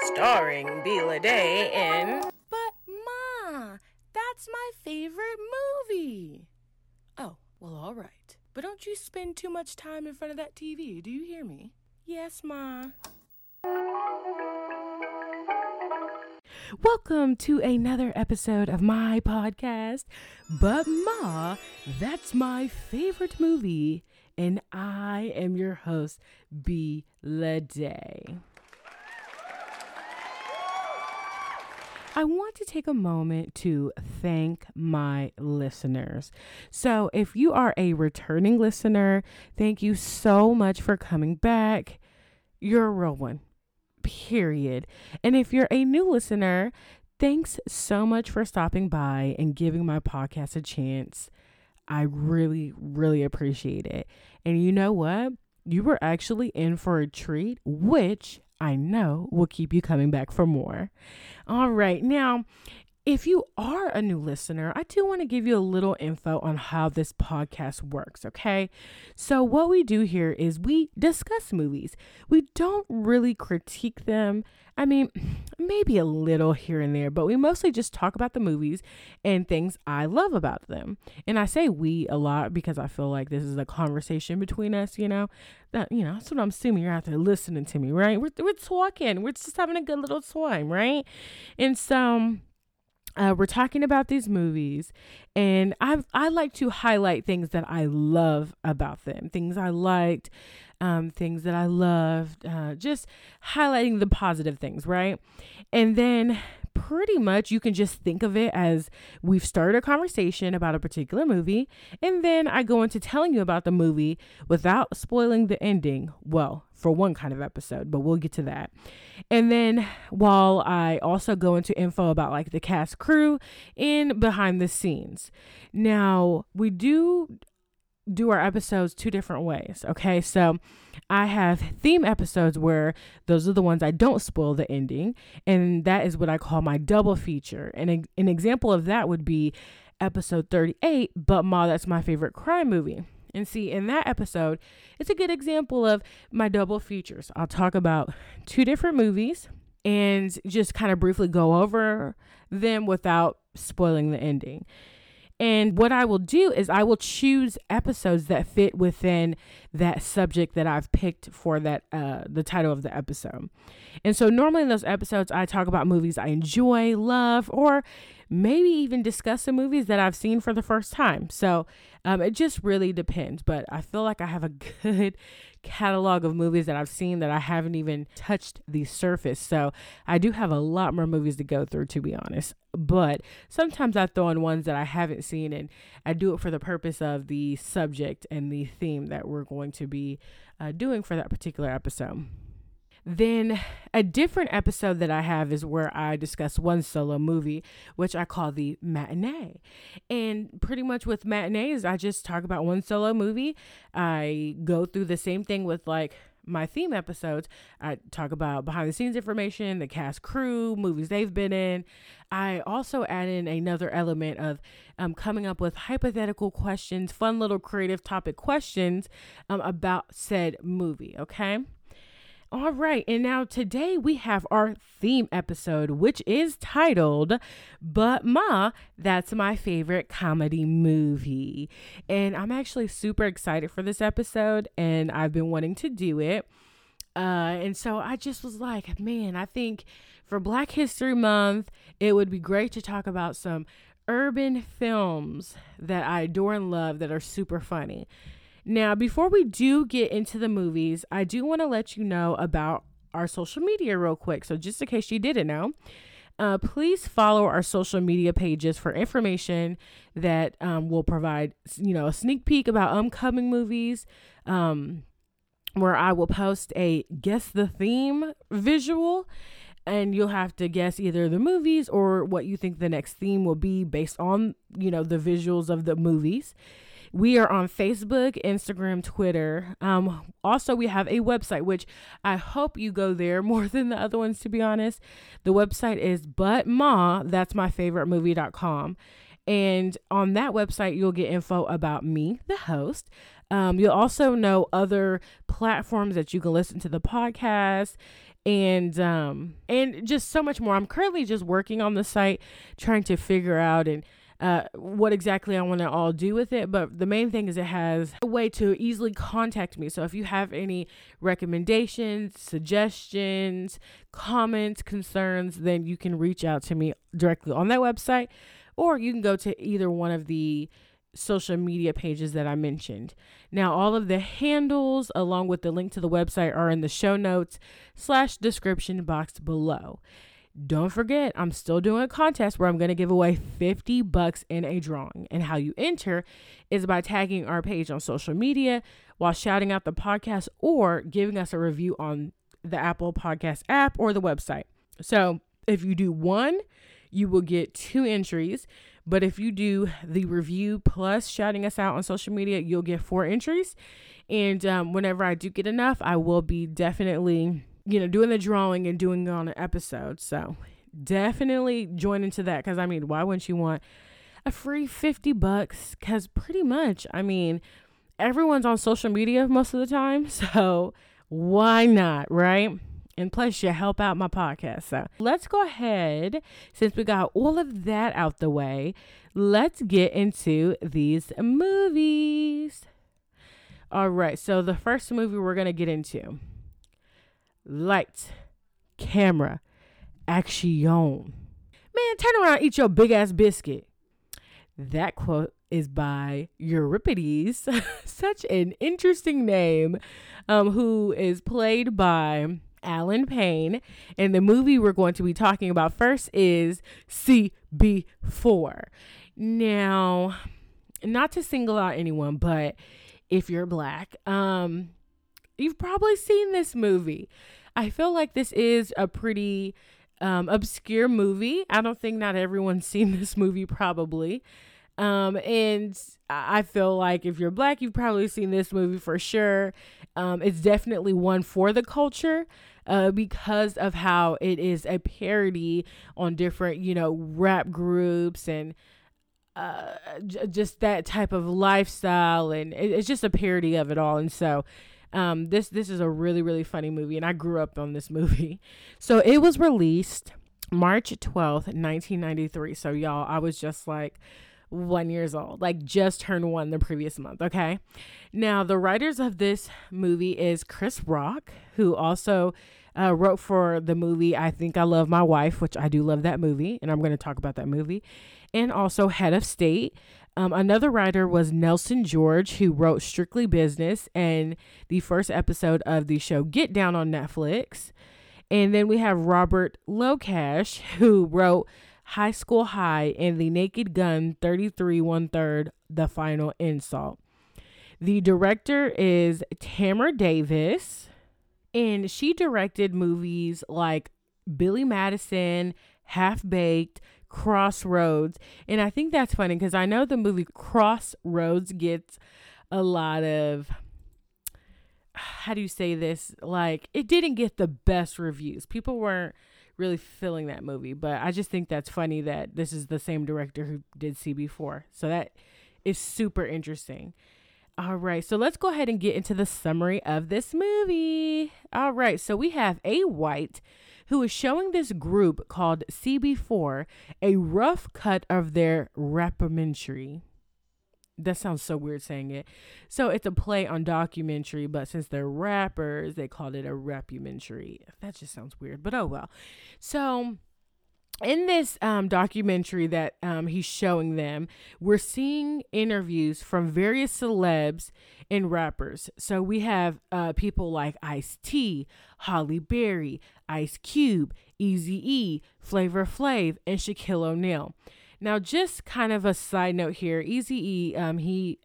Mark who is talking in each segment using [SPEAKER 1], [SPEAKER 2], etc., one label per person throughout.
[SPEAKER 1] starring Bila Day in
[SPEAKER 2] But, Ma, that's my favorite movie. Oh, well, all right. But don't you spend too much time in front of that TV, do you hear me? Yes, Ma. Welcome to another episode of my podcast. But, Ma, that's my favorite movie. And I am your host, B. Day. I want to take a moment to thank my listeners. So, if you are a returning listener, thank you so much for coming back. You're a real one, period. And if you're a new listener, thanks so much for stopping by and giving my podcast a chance. I really, really appreciate it. And you know what? You were actually in for a treat, which I know will keep you coming back for more. All right. Now, if you are a new listener, I do want to give you a little info on how this podcast works, okay? So, what we do here is we discuss movies. We don't really critique them. I mean, maybe a little here and there, but we mostly just talk about the movies and things I love about them. And I say we a lot because I feel like this is a conversation between us, you know? That, you know, that's what I'm assuming you're out there listening to me, right? We're, we're talking, we're just having a good little time, right? And so, um, uh, we're talking about these movies, and I I like to highlight things that I love about them, things I liked, um, things that I loved, uh, just highlighting the positive things, right? And then pretty much you can just think of it as we've started a conversation about a particular movie, and then I go into telling you about the movie without spoiling the ending. Well, for one kind of episode, but we'll get to that. And then while I also go into info about like the cast crew and behind the scenes. Now, we do do our episodes two different ways. Okay. So I have theme episodes where those are the ones I don't spoil the ending. And that is what I call my double feature. And an example of that would be episode 38, But Ma, that's my favorite crime movie. And see, in that episode, it's a good example of my double features. I'll talk about two different movies and just kind of briefly go over them without spoiling the ending. And what I will do is I will choose episodes that fit within that subject that I've picked for that uh, the title of the episode. And so normally in those episodes I talk about movies I enjoy, love, or maybe even discuss some movies that I've seen for the first time. So um, it just really depends. But I feel like I have a good catalog of movies that I've seen that I haven't even touched the surface. So I do have a lot more movies to go through, to be honest. But sometimes I throw in ones that I haven't seen, and I do it for the purpose of the subject and the theme that we're going to be uh, doing for that particular episode. Then a different episode that I have is where I discuss one solo movie, which I call the matinee. And pretty much with matinees, I just talk about one solo movie. I go through the same thing with like my theme episodes. I talk about behind the scenes information, the cast crew, movies they've been in. I also add in another element of um, coming up with hypothetical questions, fun little creative topic questions um, about said movie. Okay. All right, and now today we have our theme episode, which is titled But Ma, That's My Favorite Comedy Movie. And I'm actually super excited for this episode, and I've been wanting to do it. Uh, and so I just was like, man, I think for Black History Month, it would be great to talk about some urban films that I adore and love that are super funny. Now, before we do get into the movies, I do want to let you know about our social media real quick. So, just in case you didn't know, uh, please follow our social media pages for information that um, will provide, you know, a sneak peek about upcoming movies. Um, where I will post a guess the theme visual and you'll have to guess either the movies or what you think the next theme will be based on, you know, the visuals of the movies. We are on Facebook, Instagram, Twitter. Um, also, we have a website, which I hope you go there more than the other ones, to be honest. The website is But Ma, that's my favorite movie.com. And on that website, you'll get info about me, the host. Um, you'll also know other platforms that you can listen to the podcast and um and just so much more. I'm currently just working on the site trying to figure out and uh, what exactly I want to all do with it. But the main thing is it has a way to easily contact me. So if you have any recommendations, suggestions, comments, concerns, then you can reach out to me directly on that website, or you can go to either one of the social media pages that I mentioned. Now, all of the handles along with the link to the website are in the show notes slash description box below. Don't forget, I'm still doing a contest where I'm going to give away 50 bucks in a drawing. And how you enter is by tagging our page on social media while shouting out the podcast or giving us a review on the Apple Podcast app or the website. So, if you do one, you will get two entries. But if you do the review plus shouting us out on social media, you'll get four entries. And um, whenever I do get enough, I will be definitely you know, doing the drawing and doing on an episode. So definitely join into that because I mean, why wouldn't you want a free 50 bucks? Because pretty much, I mean, everyone's on social media most of the time. So why not, right? And plus, you help out my podcast. So let's go ahead, since we got all of that out the way, let's get into these movies. All right, so the first movie we're going to get into lights, camera, action. Man, turn around, eat your big ass biscuit. That quote is by Euripides, such an interesting name, um, who is played by Allen Payne. And the movie we're going to be talking about first is CB4. Now, not to single out anyone, but if you're black, um, You've probably seen this movie. I feel like this is a pretty um, obscure movie. I don't think not everyone's seen this movie, probably. Um, and I feel like if you're black, you've probably seen this movie for sure. Um, it's definitely one for the culture uh, because of how it is a parody on different, you know, rap groups and uh, j- just that type of lifestyle. And it- it's just a parody of it all. And so um, this this is a really really funny movie, and I grew up on this movie. So it was released March twelfth, nineteen ninety three. So y'all, I was just like one years old, like just turned one the previous month. Okay, now the writers of this movie is Chris Rock, who also uh, wrote for the movie I Think I Love My Wife, which I do love that movie, and I'm going to talk about that movie, and also Head of State. Um, another writer was Nelson George, who wrote Strictly Business and the first episode of the show Get Down on Netflix. And then we have Robert Locash, who wrote High School High and The Naked Gun 33 One Third, The Final Insult. The director is Tamra Davis, and she directed movies like Billy Madison, Half Baked, Crossroads. And I think that's funny because I know the movie Crossroads gets a lot of how do you say this? Like it didn't get the best reviews. People weren't really feeling that movie, but I just think that's funny that this is the same director who did CB4. So that is super interesting. All right, so let's go ahead and get into the summary of this movie. All right, so we have A White who is showing this group called CB4 a rough cut of their rappamentary. That sounds so weird saying it. So it's a play on documentary, but since they're rappers, they called it a rappumentary. That just sounds weird, but oh well. So in this um, documentary that um, he's showing them, we're seeing interviews from various celebs and rappers. So we have uh, people like Ice T, Halle Berry, Ice Cube, Easy E, Flavor Flav, and Shaquille O'Neal. Now, just kind of a side note here, Easy E, um, he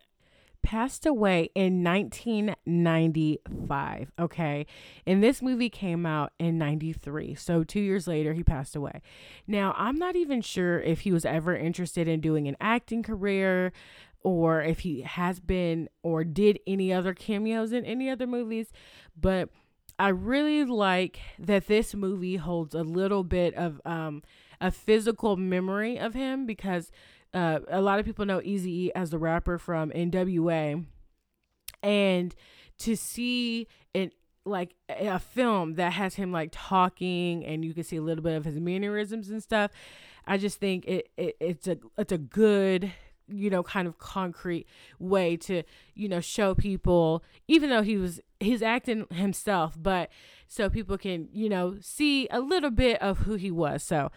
[SPEAKER 2] passed away in 1995. Okay. And this movie came out in 93. So two years later, he passed away. Now, I'm not even sure if he was ever interested in doing an acting career or if he has been or did any other cameos in any other movies. But I really like that this movie holds a little bit of um, a physical memory of him because uh, a lot of people know Eazy as the rapper from NWA, and to see it like a film that has him like talking and you can see a little bit of his mannerisms and stuff i just think it, it it's a it's a good you know kind of concrete way to you know show people even though he was he's acting himself but so people can you know see a little bit of who he was. So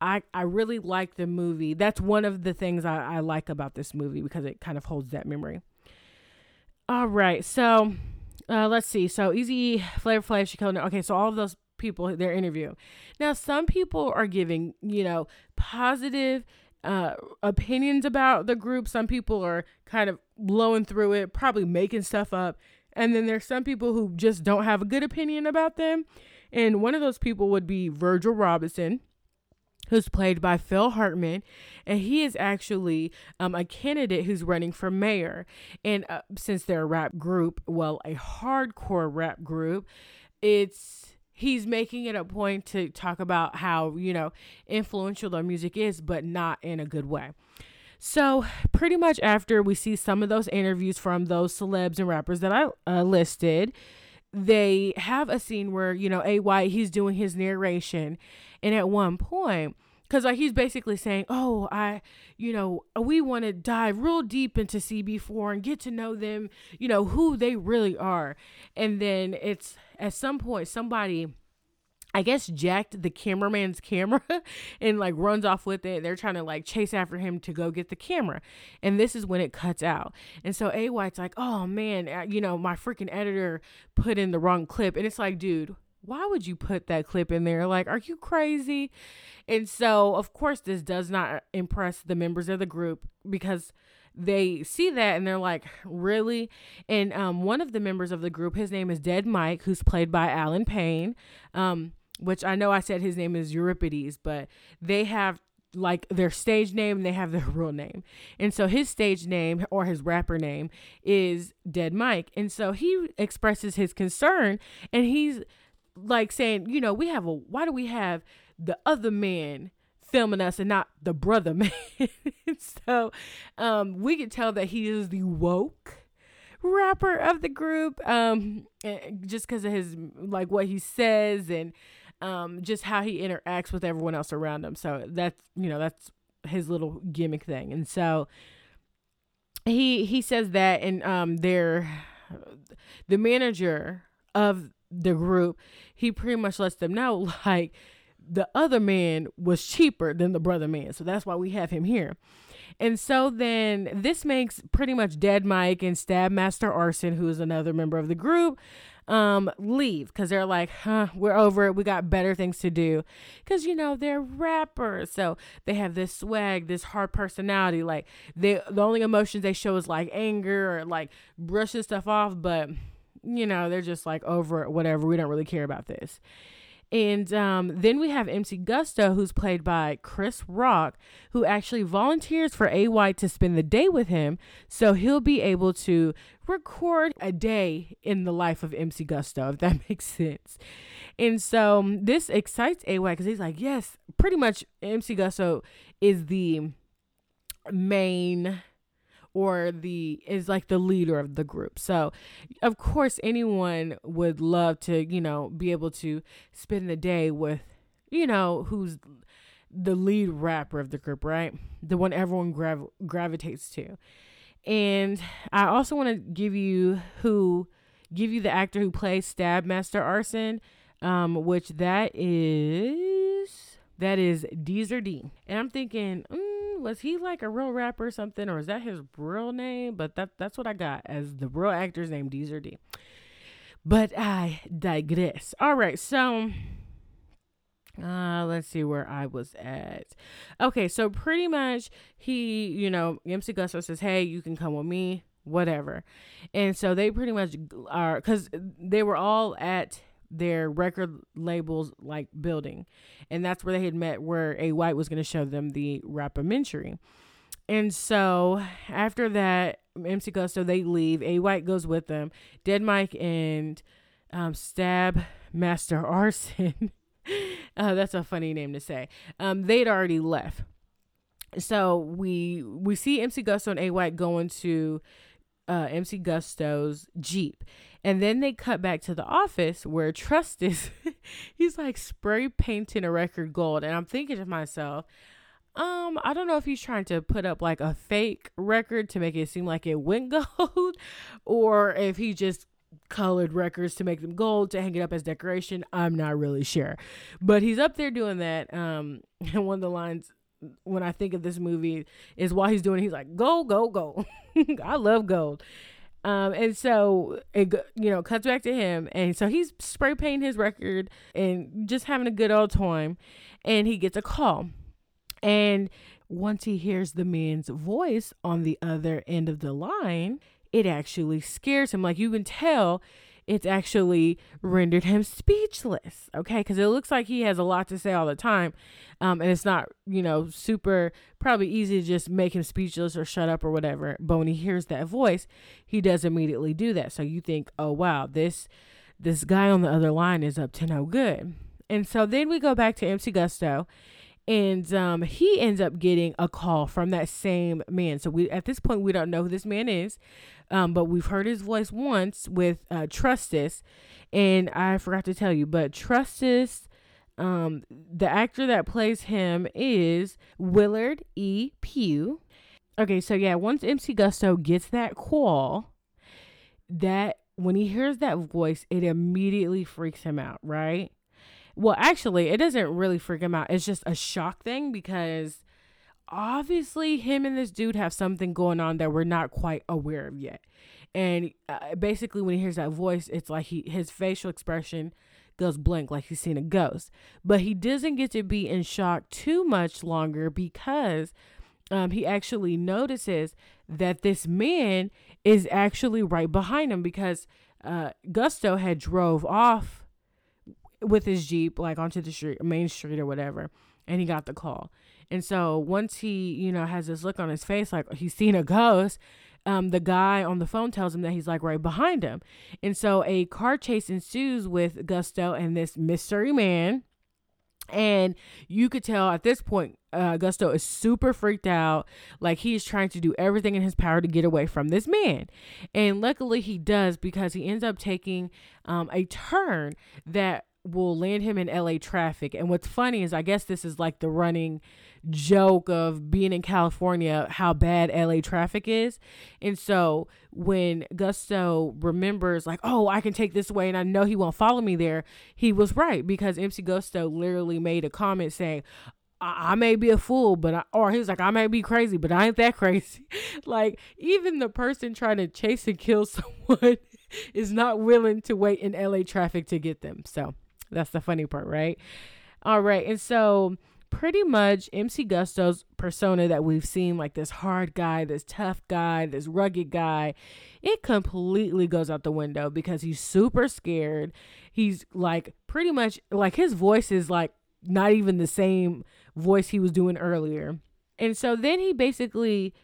[SPEAKER 2] I, I really like the movie. That's one of the things I, I like about this movie because it kind of holds that memory. All right, so uh, let's see. So Eazy, Flavor Flav, Shaquille. Okay, so all of those people their interview. Now, some people are giving you know positive uh, opinions about the group. Some people are kind of blowing through it, probably making stuff up. And then there's some people who just don't have a good opinion about them. And one of those people would be Virgil Robinson, who's played by Phil Hartman. And he is actually um, a candidate who's running for mayor. And uh, since they're a rap group, well, a hardcore rap group, it's he's making it a point to talk about how, you know, influential their music is, but not in a good way. So, pretty much after we see some of those interviews from those celebs and rappers that I uh, listed, they have a scene where, you know, A. White, he's doing his narration. And at one point, because like he's basically saying oh i you know we want to dive real deep into cb4 and get to know them you know who they really are and then it's at some point somebody I guess jacked the cameraman's camera and like runs off with it. They're trying to like chase after him to go get the camera. And this is when it cuts out. And so A White's like, oh man, uh, you know, my freaking editor put in the wrong clip. And it's like, dude, why would you put that clip in there? Like, are you crazy? And so, of course, this does not impress the members of the group because they see that and they're like, really? And um, one of the members of the group, his name is Dead Mike, who's played by Allen Payne, um, which I know I said his name is Euripides, but they have like their stage name they have their real name and so his stage name or his rapper name is dead mike and so he expresses his concern and he's like saying, you know, we have a why do we have the other man filming us and not the brother man? so um we can tell that he is the woke rapper of the group um eh, just because of his like what he says and um just how he interacts with everyone else around him so that's you know that's his little gimmick thing and so he he says that and um they're the manager of the group, he pretty much lets them know like the other man was cheaper than the brother man. So that's why we have him here. And so then this makes pretty much Dead Mike and Stab Master Arson, who is another member of the group, um, leave because they're like, huh, we're over it. We got better things to do. Because, you know, they're rappers. So they have this swag, this hard personality. Like, they, the only emotions they show is like anger or like brushing stuff off. But you know, they're just like over whatever. We don't really care about this. And um, then we have MC Gusto, who's played by Chris Rock, who actually volunteers for A White to spend the day with him. So he'll be able to record a day in the life of MC Gusto, if that makes sense. And so um, this excites A White because he's like, yes, pretty much MC Gusto is the main or the is like the leader of the group. So, of course, anyone would love to, you know, be able to spend the day with, you know, who's the lead rapper of the group, right? The one everyone grav- gravitates to. And I also want to give you who give you the actor who plays Stab Master Arson, um, which that is that is Deezer D. And I'm thinking, mm, was he like a real rapper or something, or is that his real name? But that that's what I got as the real actor's name, Deezer D. But I digress. All right, so uh let's see where I was at. Okay, so pretty much he, you know, MC Gusto says, Hey, you can come with me, whatever. And so they pretty much are because they were all at their record labels like building. And that's where they had met where a white was going to show them the rapamentary and so after that mc gusto they leave. A white goes with them. Dead mike and um, stab master arson. Uh, that's a funny name to say. Um, they'd already left. So we we see MC Gusto and A White going to uh, MC Gusto's Jeep. And then they cut back to the office where Trustus, he's like spray painting a record gold. And I'm thinking to myself, um, I don't know if he's trying to put up like a fake record to make it seem like it went gold, or if he just colored records to make them gold to hang it up as decoration. I'm not really sure. But he's up there doing that. Um, and one of the lines when I think of this movie is while he's doing it, he's like, go, go, go. I love gold. Um, and so it you know cuts back to him, and so he's spray painting his record and just having a good old time, and he gets a call, and once he hears the man's voice on the other end of the line, it actually scares him. Like you can tell it's actually rendered him speechless. Okay. Because it looks like he has a lot to say all the time. Um, and it's not, you know, super probably easy to just make him speechless or shut up or whatever. But when he hears that voice, he does immediately do that. So you think, oh, wow, this. This guy on the other line is up to no good. And so then we go back to MC Gusto and um, he ends up getting a call from that same man. So we at this point we don't know who this man is, um, but we've heard his voice once with uh, Trustus, and I forgot to tell you, but Trustus, um, the actor that plays him is Willard E. Pugh. Okay, so yeah, once MC Gusto gets that call, that when he hears that voice, it immediately freaks him out, right? Well, actually, it doesn't really freak him out. It's just a shock thing because obviously him and this dude have something going on that we're not quite aware of yet. And uh, basically, when he hears that voice, it's like he his facial expression goes blank, like he's seen a ghost. But he doesn't get to be in shock too much longer because um, he actually notices that this man is actually right behind him because uh, Gusto had drove off with his jeep like onto the street, main street or whatever, and he got the call. And so once he, you know, has this look on his face like he's seen a ghost, um, the guy on the phone tells him that he's like right behind him. And so a car chase ensues with Gusto and this mystery man. And you could tell at this point, uh, Gusto is super freaked out. Like he's trying to do everything in his power to get away from this man. And luckily he does because he ends up taking um, a turn that will land him in LA traffic. And what's funny is I guess this is like the running joke of being in California, how bad LA traffic is. And so when Gusto remembers, like, oh, I can take this way and I know he won't follow me there, he was right because MC Gusto literally made a comment saying, I, may be a fool, but I, or he's like, I may be crazy, but I ain't that crazy. like, even the person trying to chase and kill someone is not willing to wait in LA traffic to get them. So that's the funny part, right? All right. And so pretty much MC Gusto's persona that we've seen, like this hard guy, this tough guy, this rugged guy, it completely goes out the window because he's super scared. He's like pretty much like his voice is like not even the same voice he was doing earlier. And so then he basically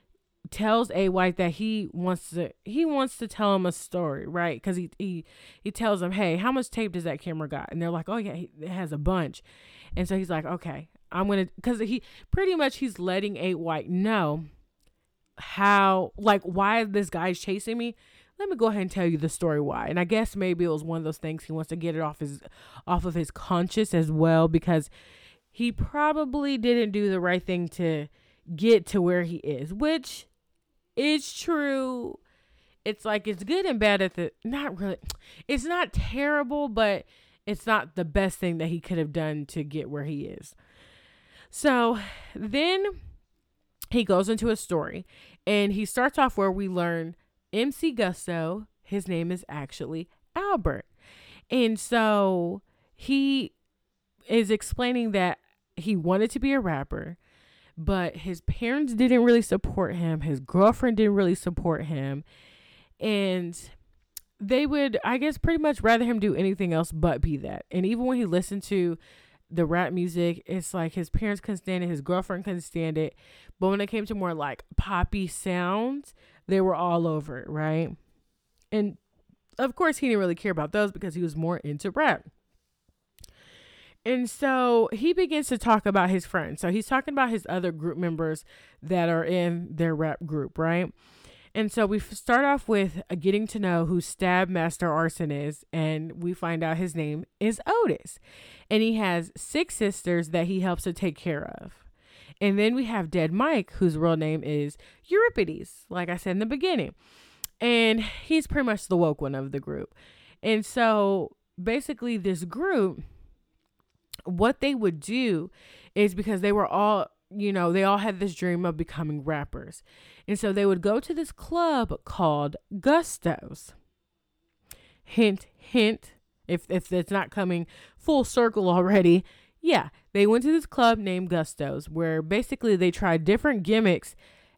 [SPEAKER 2] tells A White that he wants to he wants to tell him a story, right? Because he he he tells him, "Hey, how much tape does that camera got?" And they're like, "Oh yeah, it has a bunch." And so he's like, "Okay, I'm gonna," because he pretty much he's letting A White know how like why this guy's chasing me. Let me go ahead and tell you the story why. And I guess maybe it was one of those things he wants to get it off his off of his conscience as well because he probably didn't do the right thing to get to where he is, which it's true. It's like it's good and bad at the not really. It's not terrible, but it's not the best thing that he could have done to get where he is. So then he goes into a story and he starts off where we learn MC Gusto, his name is actually Albert. And so he is explaining that he wanted to be a rapper but his parents didn't really support him. His girlfriend didn't really support him. And they would, I guess, pretty much rather him do anything else but be that. And even when he listened to the rap music, it's like his parents couldn't stand it, his girlfriend couldn't stand it. But when it came to more like poppy sounds, they were all over it, right? And of course, he didn't really care about those because he was more into rap. And so he begins to talk about his friends. So he's talking about his other group members that are in their rap group, right? And so we start off with getting to know who Stab Master Arson is, and we find out his name is Otis. And he has six sisters that he helps to take care of. And then we have Dead Mike, whose real name is Euripides, like I said in the beginning. And he's pretty much the woke one of the group. And so basically, this group, what they would do is because they were all, you know, they all had this dream of becoming rappers. And so they would go to this club called Gusto's. Hint, hint, if, if it's not coming full circle already. Yeah, they went to this club named Gusto's where basically they tried different gimmicks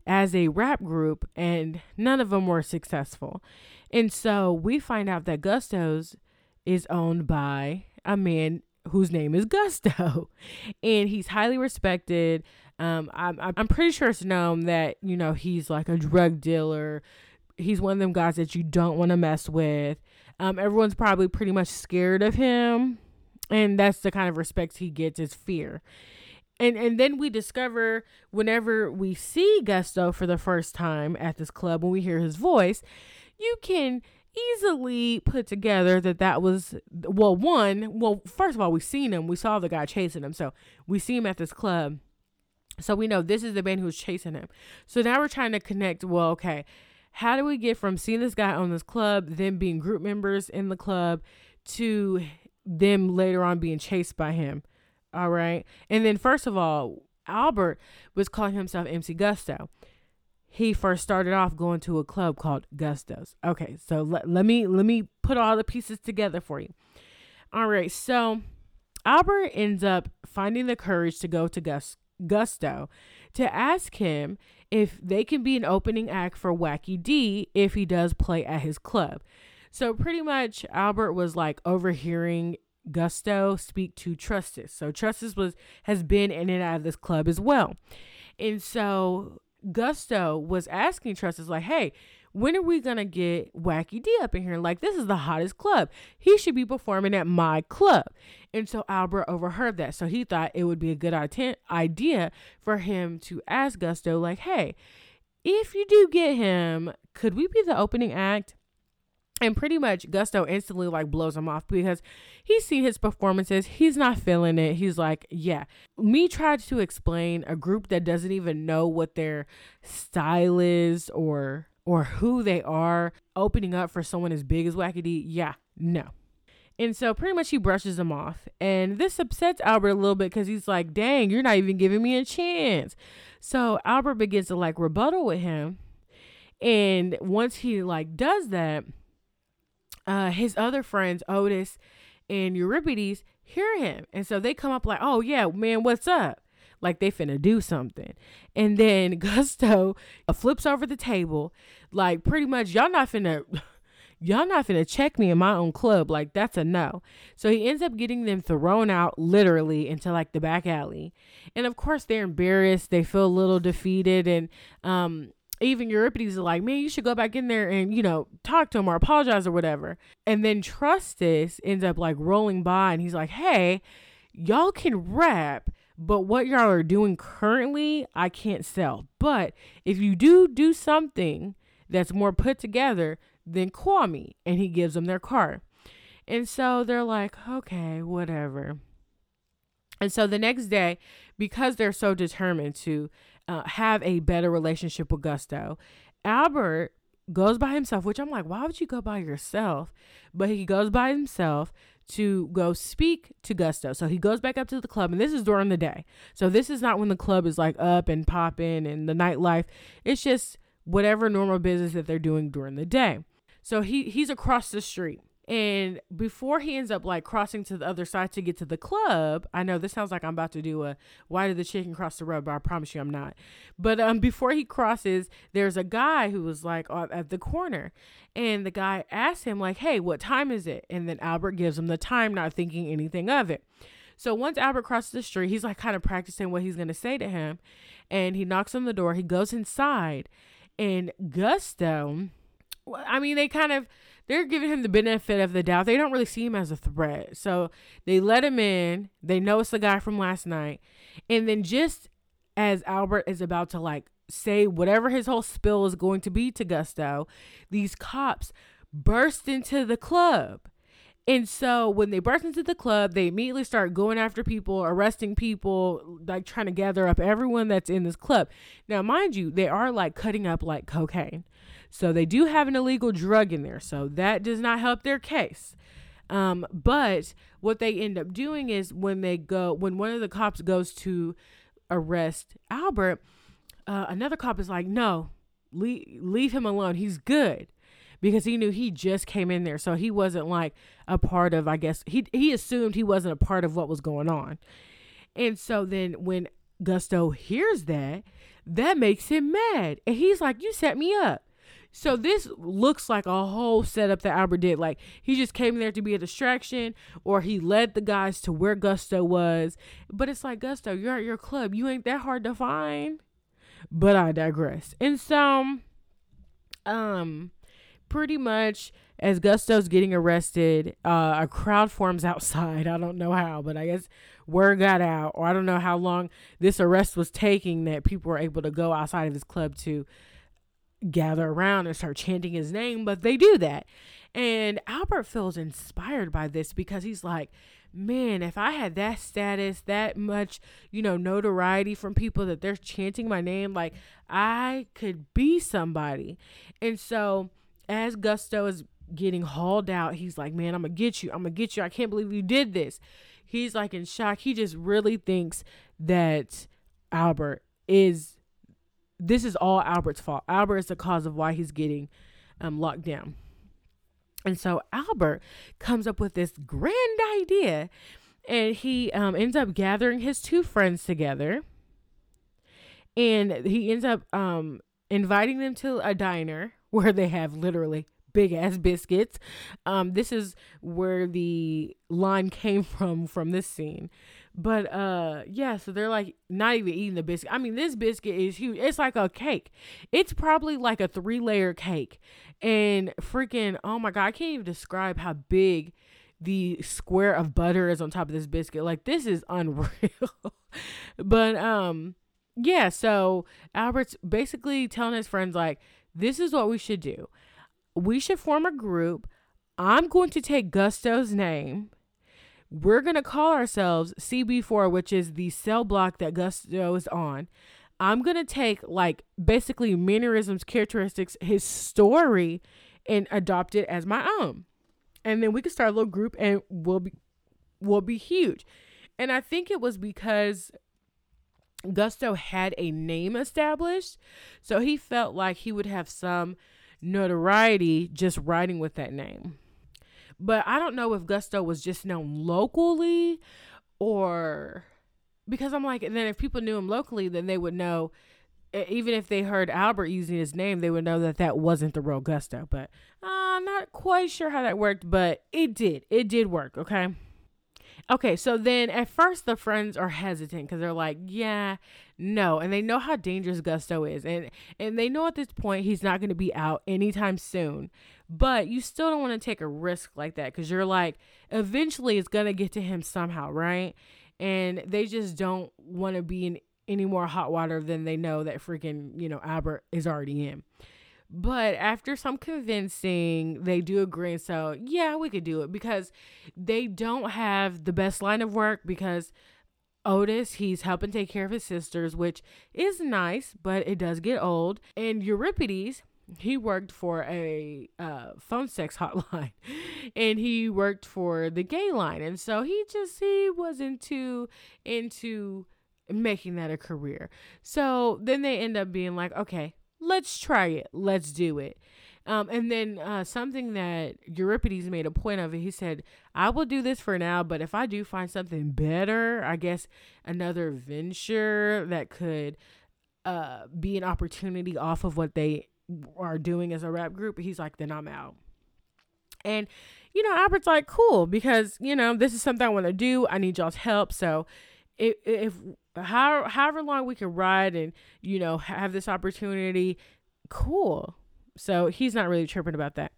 [SPEAKER 2] as a rap group and none of them were successful. And so we find out that Gusto's is owned by a man whose name is Gusto, and he's highly respected. Um, I'm I'm pretty sure it's known that you know he's like a drug dealer. He's one of them guys that you don't want to mess with. Um, everyone's probably pretty much scared of him, and that's the kind of respect he gets is fear. And and then we discover whenever we see Gusto for the first time at this club, when we hear his voice, you can easily put together that that was well one well first of all we seen him. We saw the guy chasing him. So we see him at this club. So we know this is the man who's chasing him. So now we're trying to connect well okay how do we get from seeing this guy on this club them being group members in the club to them later on being chased by him? All right? And then first of all albert was calling himself mc gusto he first started off going to a club called Gusto's. Okay, so let, let me let me put all the pieces together for you. All right, so Albert ends up finding the courage to go to Gus, Gusto to ask him if they can be an opening act for Wacky D if he does play at his club. So pretty much Albert was like overhearing Gusto speak to Trustus. So Trustus was has been in and out of this club as well. And so Gusto was asking Trustus, like, hey, when are we gonna get Wacky D up in here? Like, this is the hottest club. He should be performing at my club. And so Albert overheard that. So he thought it would be a good idea for him to ask Gusto, like, hey, if you do get him, could we be the opening act? And pretty much Gusto instantly like blows him off because he's seen his performances. He's not feeling it. He's like, yeah. Me tried to explain a group that doesn't even know what their style is or or who they are opening up for someone as big as Wacky. Yeah, no. And so pretty much he brushes him off. And this upsets Albert a little bit because he's like, dang, you're not even giving me a chance. So Albert begins to like rebuttal with him. And once he like does that, uh, his other friends, Otis and Euripides, hear him. And so they come up like, oh, yeah, man, what's up? Like they finna do something. And then Gusto uh, flips over the table, like pretty much, y'all not finna. Y'all not finna check me in my own club. Like, that's a no. So he ends up getting them thrown out literally into like the back alley. And of course, they're embarrassed. They feel a little defeated. And um, even Euripides is like, man, you should go back in there and, you know, talk to him or apologize or whatever. And then Trustus ends up like rolling by and he's like, hey, y'all can rap, but what y'all are doing currently, I can't sell. But if you do do something that's more put together, then call me. And he gives them their card. And so they're like, okay, whatever. And so the next day, because they're so determined to uh, have a better relationship with Gusto. Albert goes by himself, which I'm like, why would you go by yourself? But he goes by himself to go speak to Gusto. So he goes back up to the club, and this is during the day. So this is not when the club is like up and popping and the nightlife. It's just whatever normal business that they're doing during the day. So he he's across the street. And before he ends up like crossing to the other side to get to the club, I know this sounds like I'm about to do a why did the chicken cross the road, but I promise you I'm not. But um before he crosses, there's a guy who was like at the corner. And the guy asks him, like, hey, what time is it? And then Albert gives him the time, not thinking anything of it. So once Albert crosses the street, he's like kind of practicing what he's gonna say to him. And he knocks on the door, he goes inside, and Gusto I mean, they kind of they're giving him the benefit of the doubt. They don't really see him as a threat. So they let him in. They know it's the guy from last night. And then just as Albert is about to like say whatever his whole spill is going to be to Gusto, these cops burst into the club. And so when they burst into the club, they immediately start going after people, arresting people, like trying to gather up everyone that's in this club. Now, mind you, they are like cutting up like cocaine. So they do have an illegal drug in there. So that does not help their case. Um, but what they end up doing is when they go, when one of the cops goes to arrest Albert, uh, another cop is like, no, leave, leave him alone. He's good because he knew he just came in there. So he wasn't like a part of, I guess, he, he assumed he wasn't a part of what was going on. And so then when Gusto hears that, that makes him mad. And he's like, You set me up. So this looks like a whole setup that Albert did. Like he just came there to be a distraction, or he led the guys to where Gusto was. But it's like Gusto, you're at your club. You ain't that hard to find. But I digress. And so, um, pretty much as Gusto's getting arrested, uh, a crowd forms outside. I don't know how, but I guess word got out, or I don't know how long this arrest was taking that people were able to go outside of his club to gather around and start chanting his name. But they do that. And Albert feels inspired by this because he's like, man, if I had that status, that much, you know, notoriety from people that they're chanting my name, like I could be somebody. And so as Gusto is getting hauled out, he's like, man, I'm going to get you. I'm going to get you. I can't believe you did this. He's like in shock. He just really thinks that Albert is, this is all Albert's fault. Albert is the cause of why he's getting um, locked down. And so Albert comes up with this grand idea and he um, ends up gathering his two friends together and he ends up um, inviting them to a diner where they have literally big ass biscuits. Um, this is where the line came from from this scene. But uh yeah, so they're like not even eating the biscuit. I mean, this biscuit is huge. It's like a cake. It's probably like a three layer cake. And freaking oh my god, I can't even describe how big the square of butter is on top of this biscuit. Like this is unreal. but um yeah, so Albert's basically telling his friends like this is what we should do. We should form a group. I'm going to take Gusto's name. We're going to call ourselves CB4, which is the cell block that Gusto is on. I'm going to take like basically mannerisms, characteristics, his story, and adopt it as my own. And then we can start a little group and we'll be we'll be huge. And I think it was because Gusto had a name established, so he felt like he would have some notoriety just writing with that name. But I don't know if Gusto was just known locally or because I'm like, and then if people knew him locally, then they would know, even if they heard Albert using his name, they would know that that wasn't the real Gusto. But I'm uh, not quite sure how that worked, but it did. It did work, okay? Okay, so then at first the friends are hesitant because they're like, yeah, no, and they know how dangerous Gusto is, and and they know at this point he's not going to be out anytime soon. But you still don't want to take a risk like that because you're like, eventually it's gonna get to him somehow, right? And they just don't want to be in any more hot water than they know that freaking you know Albert is already in. But after some convincing, they do agree. And so, yeah, we could do it because they don't have the best line of work because Otis, he's helping take care of his sisters, which is nice, but it does get old. And Euripides, he worked for a uh, phone sex hotline and he worked for the gay line. And so he just, he wasn't too into making that a career. So then they end up being like, okay, let's try it. Let's do it. Um, and then uh, something that Euripides made a point of he said, I will do this for now, but if I do find something better, I guess another venture that could uh, be an opportunity off of what they are doing as a rap group, he's like, then I'm out. And, you know, Albert's like, cool, because, you know, this is something I want to do. I need y'all's help. So if, if how, however long we can ride and you know have this opportunity cool so he's not really tripping about that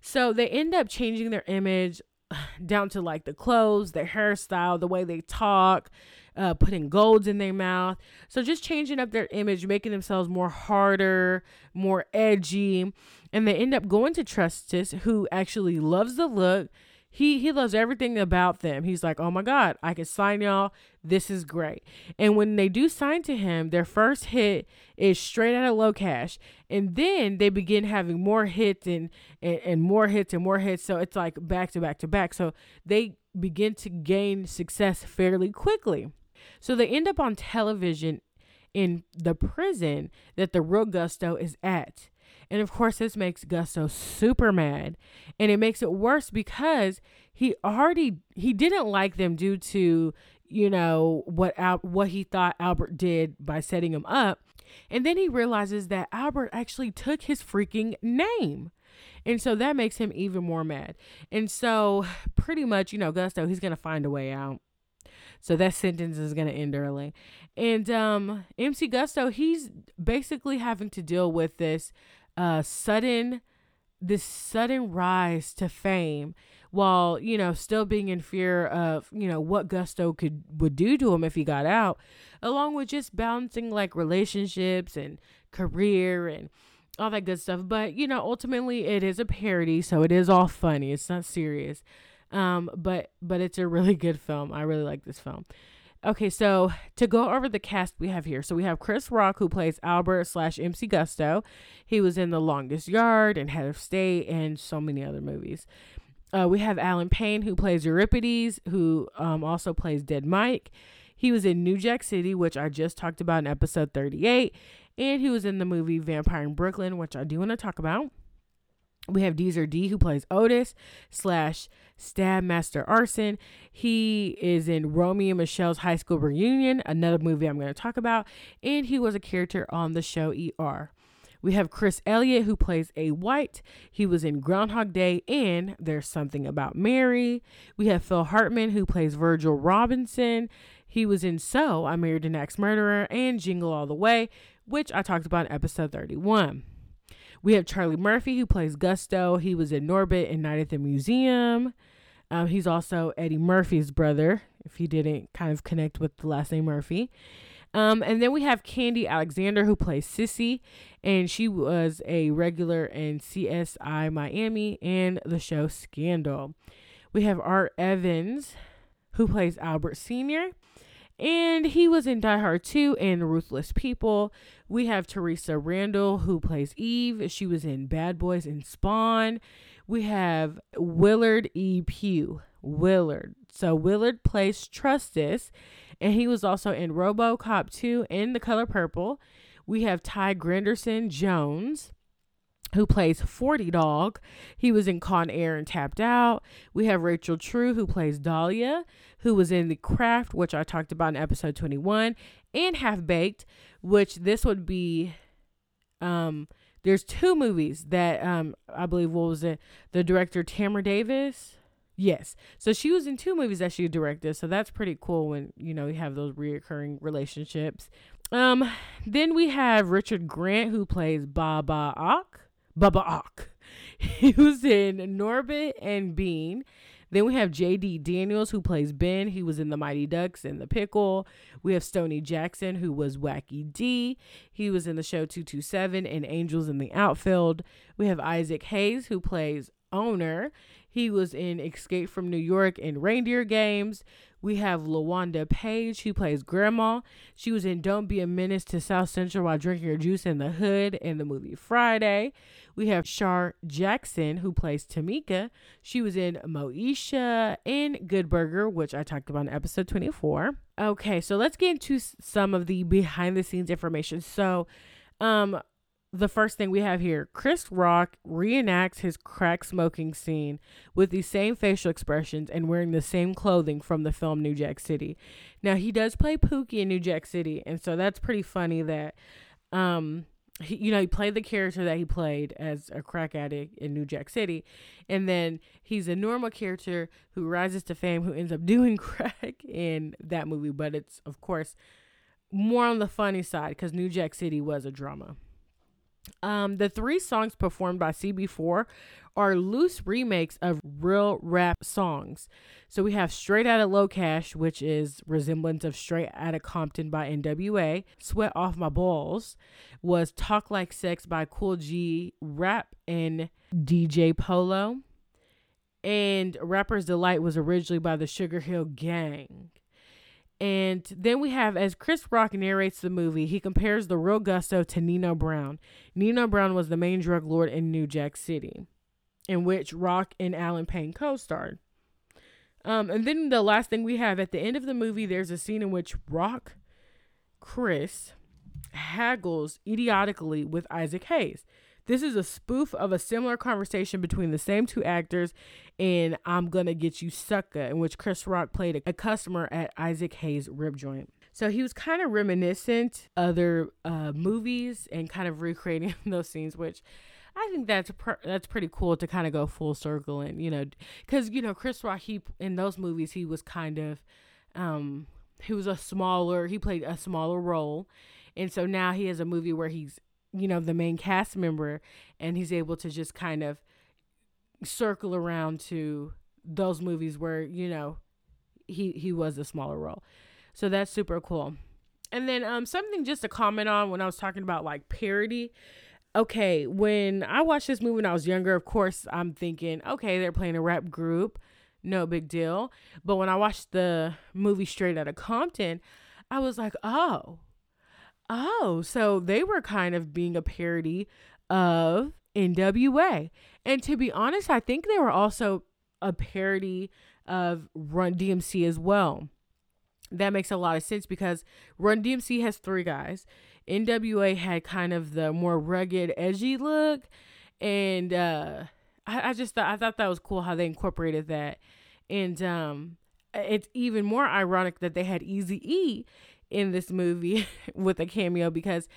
[SPEAKER 2] So they end up changing their image down to like the clothes, their hairstyle, the way they talk, uh, putting golds in their mouth. So just changing up their image, making themselves more harder, more edgy. And they end up going to Trustus, who actually loves the look. He he loves everything about them. He's like, oh my God, I can sign y'all. This is great. And when they do sign to him, their first hit is straight out of Locash. And then they begin having more hits and, and, and more hits and more hits. So it's like back to back to back. So they begin to gain success fairly quickly. So they end up on television in the prison that the real Gusto is at. And of course, this makes Gusto super mad. And it makes it worse because he already he didn't like them due to, you know, what Al- what he thought Albert did by setting him up. And then he realizes that Albert actually took his freaking name. And so that makes him even more mad. And so pretty much, you know, Gusto, he's going to find a way out. So that sentence is going to end early. And um, MC Gusto, he's basically having to deal with this uh, sudden this sudden rise to fame while you know still being in fear of you know what gusto could would do to him if he got out along with just balancing like relationships and career and all that good stuff but you know ultimately it is a parody so it is all funny it's not serious um, but but it's a really good film. I really like this film. Okay, so to go over the cast we have here, so we have Chris Rock who plays Albert slash MC Gusto. He was in The Longest Yard and Head of State and so many other movies. Uh, we have Allen Payne who plays Euripides, who um, also plays Dead Mike. He was in New Jack City, which I just talked about in episode 38, and he was in the movie Vampire in Brooklyn, which I do want to talk about. We have Deezer D who plays Otis slash Stab Master Arson. He is in Romeo and Michele's High School Reunion, another movie I'm going to talk about, and he was a character on the show ER. We have Chris Elliott who plays A White. He was in Groundhog Day and There's Something About Mary. We have Phil Hartman who plays Virgil Robinson. He was in So I Married an Axe Murderer and Jingle All the Way, which I talked about in episode 31. We have Charlie Murphy, who plays Gusto. He was in Norbit and Night at the Museum. Um, he's also Eddie Murphy's brother, if you didn't kind of connect with the last name Murphy. Um, and then we have Khandi Alexander, who plays Sissy, and she was a regular in CSI Miami and the show Scandal. We have Art Evans, who plays Albert Sr., and he was in Die Hard 2 and Ruthless People. We have Theresa Randle, who plays Eve. She was in Bad Boys and Spawn. We have Willard E. Pugh. Willard. So Willard plays Trustus, and he was also in RoboCop 2 and The Color Purple. We have Ty Granderson Jones who plays 40 Dog. He was in Con Air and Tapped Out. We have Rachel True, who plays Dahlia, who was in The Craft, which I talked about in episode 21, and Half Baked, which this would be. Um, there's two movies that um I believe what was it? The director Tamra Davis. Yes. So she was in two movies that she directed. So that's pretty cool when, you know, you have those reoccurring relationships. Um, then we have Richard Grant who plays Baba Ak. Baba Ak. He was in Norbit and Bean. Then we have J.D. Daniels, who plays Ben. He was in The Mighty Ducks and The Pickle. We have Stoney Jackson, who was Wacky D. He was in the show 227 and Angels in the Outfield. We have Isaac Hayes, who plays Owner. He was in Escape from New York and Reindeer Games. We have LaWanda Page, who plays Grandma. She was in Don't Be a Menace to South Central while drinking her juice in the hood in the movie Friday. We have Shar Jackson, who plays Tamika. She was in Moesha and Good Burger, which I talked about in episode 24. Okay, so let's get into some of the behind the scenes information. So, um, the first thing we have here Chris Rock reenacts his crack smoking scene with the same facial expressions and wearing the same clothing from the film New Jack City. Now, he does play Pookie in New Jack City, and so that's pretty funny that um he, you know, he played the character that he played as a crack addict in New Jack City, and then he's a normal character who rises to fame, who ends up doing crack in that movie. But it's of course more on the funny side because New Jack City was a drama. Um, the three songs performed by CB4 are loose remakes of real rap songs. So we have Straight Outta Locash, which is resemblance of Straight Outta Compton by NWA. Sweat Off My Balls was Talk Like Sex by Kool G Rap and DJ Polo. And Rapper's Delight was originally by the Sugar Hill Gang. And then we have, as Chris Rock narrates the movie, he compares the real Gusto to Nino Brown. Nino Brown was the main drug lord in New Jack City, in which Rock and Allen Payne co starred. Um, and then the last thing we have at the end of the movie, there's a scene in which Rock, Chris, haggles idiotically with Isaac Hayes. This is a spoof of a similar conversation between the same two actors in I'm Gonna Get You Sucker, in which Chris Rock played a, customer at Isaac Hayes' rib joint. So he was kind of reminiscent other uh, movies and kind of recreating those scenes, which I think that's pr- that's pretty cool to kind of go full circle and you know, because you know Chris Rock he in those movies he was kind of um he was a smaller he played a smaller role, and so now he has a movie where he's you know, the main cast member and he's able to just kind of circle around to those movies where, you know, he he was a smaller role. So that's super cool. And then um something just to comment on when I was talking about like parody. Okay, when I watched this movie when I was younger, of course, I'm thinking, okay, they're playing a rap group. No big deal. But when I watched the movie Straight Outta Compton, I was like, oh, Oh, so they were kind of being a parody of NWA. And to be honest, I think they were also a parody of Run DMC as well. That makes a lot of sense because Run DMC has three guys. NWA had kind of the more rugged, edgy look. And uh, I, I just thought I thought that was cool how they incorporated that. And um, it's even more ironic that they had Easy E in this movie with a cameo because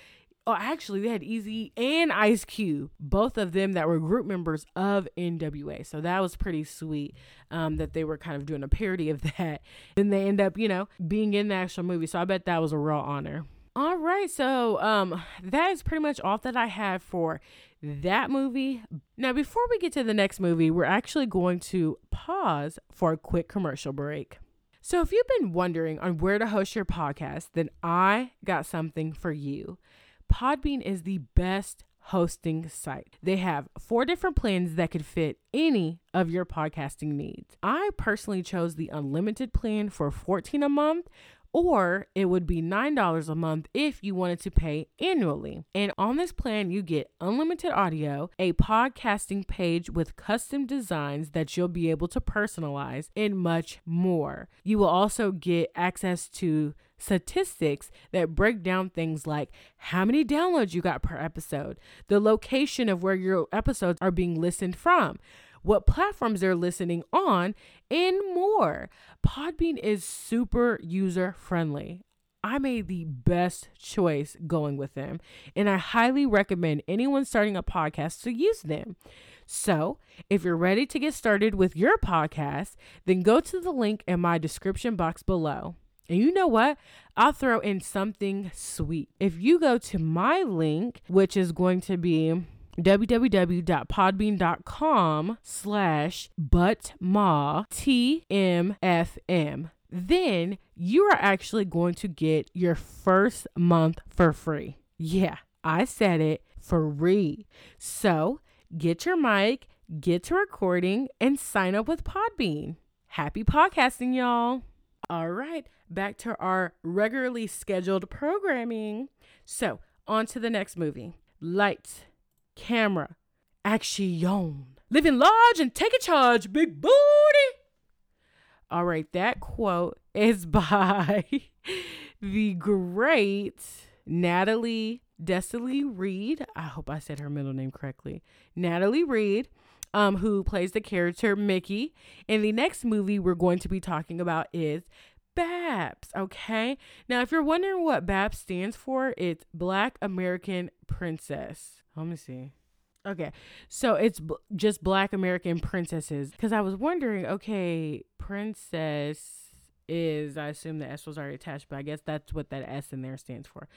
[SPEAKER 2] oh actually they had Eazy and Ice Cube, both of them that were group members of NWA. So that was pretty sweet um, that they were kind of doing a parody of that. Then they end up, you know, being in the actual movie. So I bet that was a real honor. All right, so um that is pretty much all that I have for that movie. Now, before we get to the next movie, we're actually going to pause for a quick commercial break. So, if you've been wondering on where to host your podcast, then I got something for you. Podbean is the best hosting site. They have four different plans that could fit any of your podcasting needs. I personally chose the unlimited plan for 14 a month or it would be $9 a month if you wanted to pay annually. And on this plan, you get unlimited audio, a podcasting page with custom designs that you'll be able to personalize, and much more. You will also get access to statistics that break down things like how many downloads you got per episode, the location of where your episodes are being listened from what platforms they're listening on, and more. Podbean is super user friendly. I made the best choice going with them, and I highly recommend anyone starting a podcast to use them. So, if you're ready to get started with your podcast, then go to the link in my description box below. And you know what? I'll throw in something sweet. If you go to my link, which is going to be www.podbean.com slash butma tmfm then you are actually going to get your first month for free. Yeah i said it free. So get your mic get to recording and sign up with podbean. Happy podcasting y'all. All right back to our regularly scheduled programming. So on to the next movie. Lights camera, action. Living large and taking charge, big booty. All right, that quote is by the great Natalie Destiny Reid. I hope I said her middle name correctly. Natalie Reid, um, who plays the character Mickey. And the next movie we're going to be talking about is BAPS. Okay. Now, if you're wondering what BAPS stands for, it's Black American Princess. Let me see. Okay, so it's b- just Black American princesses. Because I was wondering, okay, princess is, I assume the S was already attached, but I guess that's what that S in there stands for.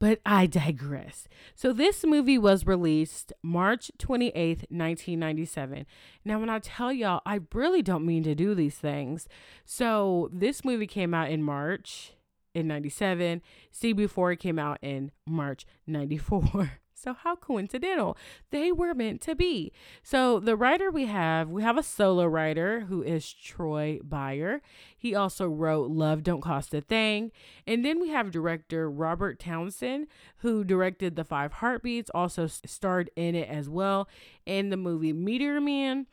[SPEAKER 2] But I digress. So, this movie was released March 28th, 1997. Now, when I tell y'all, I really don't mean to do these things. So, this movie came out in March in 97. CB4 came out in March 94. So how coincidental. They were meant to be. So the writer we have, we have a solo writer who is Troy Beyer. He also wrote Love Don't Cost a Thing. And then we have director Robert Townsend who directed The Five Heartbeats, also starred in it as well in the movie Meteor Man.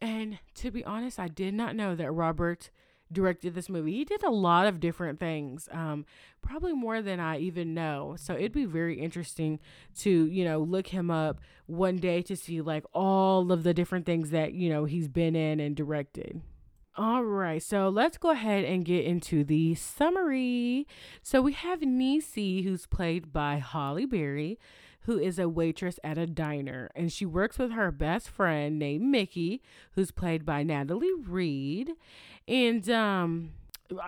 [SPEAKER 2] And to be honest, I did not know that Robert directed this movie. He did a lot of different things, um, probably more than I even know. So it'd be very interesting to, you know, look him up one day to see like all of the different things that, you know, he's been in and directed. All right, so let's go ahead and get into the summary. So we have Niecy, who's played by Halle Berry who is a waitress at a diner. And she works with her best friend named Mickey, who's played by Natalie Reid. And um,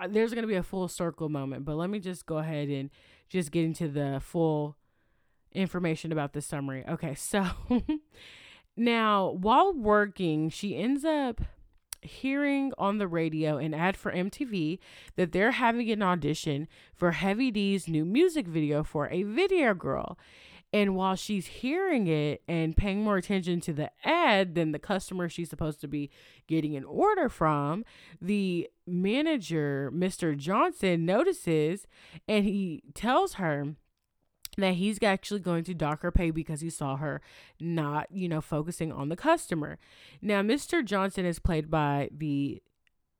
[SPEAKER 2] there's going to be a full circle moment, but let me just go ahead and just get into the full information about the summary. Okay, so now while working, she ends up hearing on the radio an ad for MTV that they're having an audition for Heavy D's new music video for a video girl. And while she's hearing it and paying more attention to the ad than the customer she's supposed to be getting an order from, the manager, Mr. Johnson, notices and he tells her that he's actually going to dock her pay because he saw her not, you know, focusing on the customer. Now, Mr. Johnson is played by the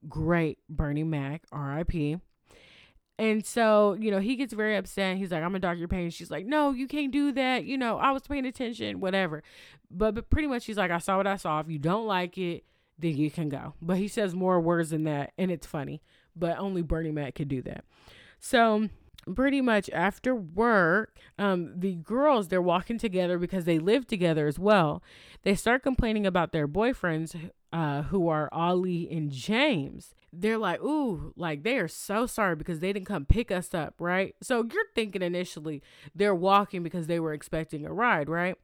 [SPEAKER 2] great Bernie Mac, RIP. And so, you know, he gets very upset. He's like, I'm a doctor pain. She's like, no, you can't do that. You know, I was paying attention, whatever. But, but pretty much she's like, I saw what I saw. If you don't like it, then you can go. But he says more words than that. And it's funny. But only Bernie Mac could do that. So pretty much after work, um, the girls, they're walking together because they live together as well. They start complaining about their boyfriends uh, who are Ali and James they're like, ooh, like they are so sorry because they didn't come pick us up, right? So you're thinking initially they're walking because they were expecting a ride, right?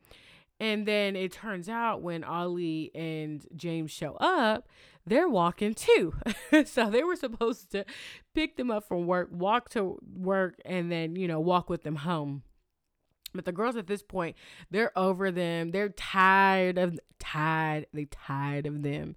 [SPEAKER 2] And then it turns out when Ali and James show up, they're walking too. so they were supposed to pick them up from work, walk to work, and then, you know, walk with them home. But the girls at this point, they're over them. They're tired of tired. They tired of them.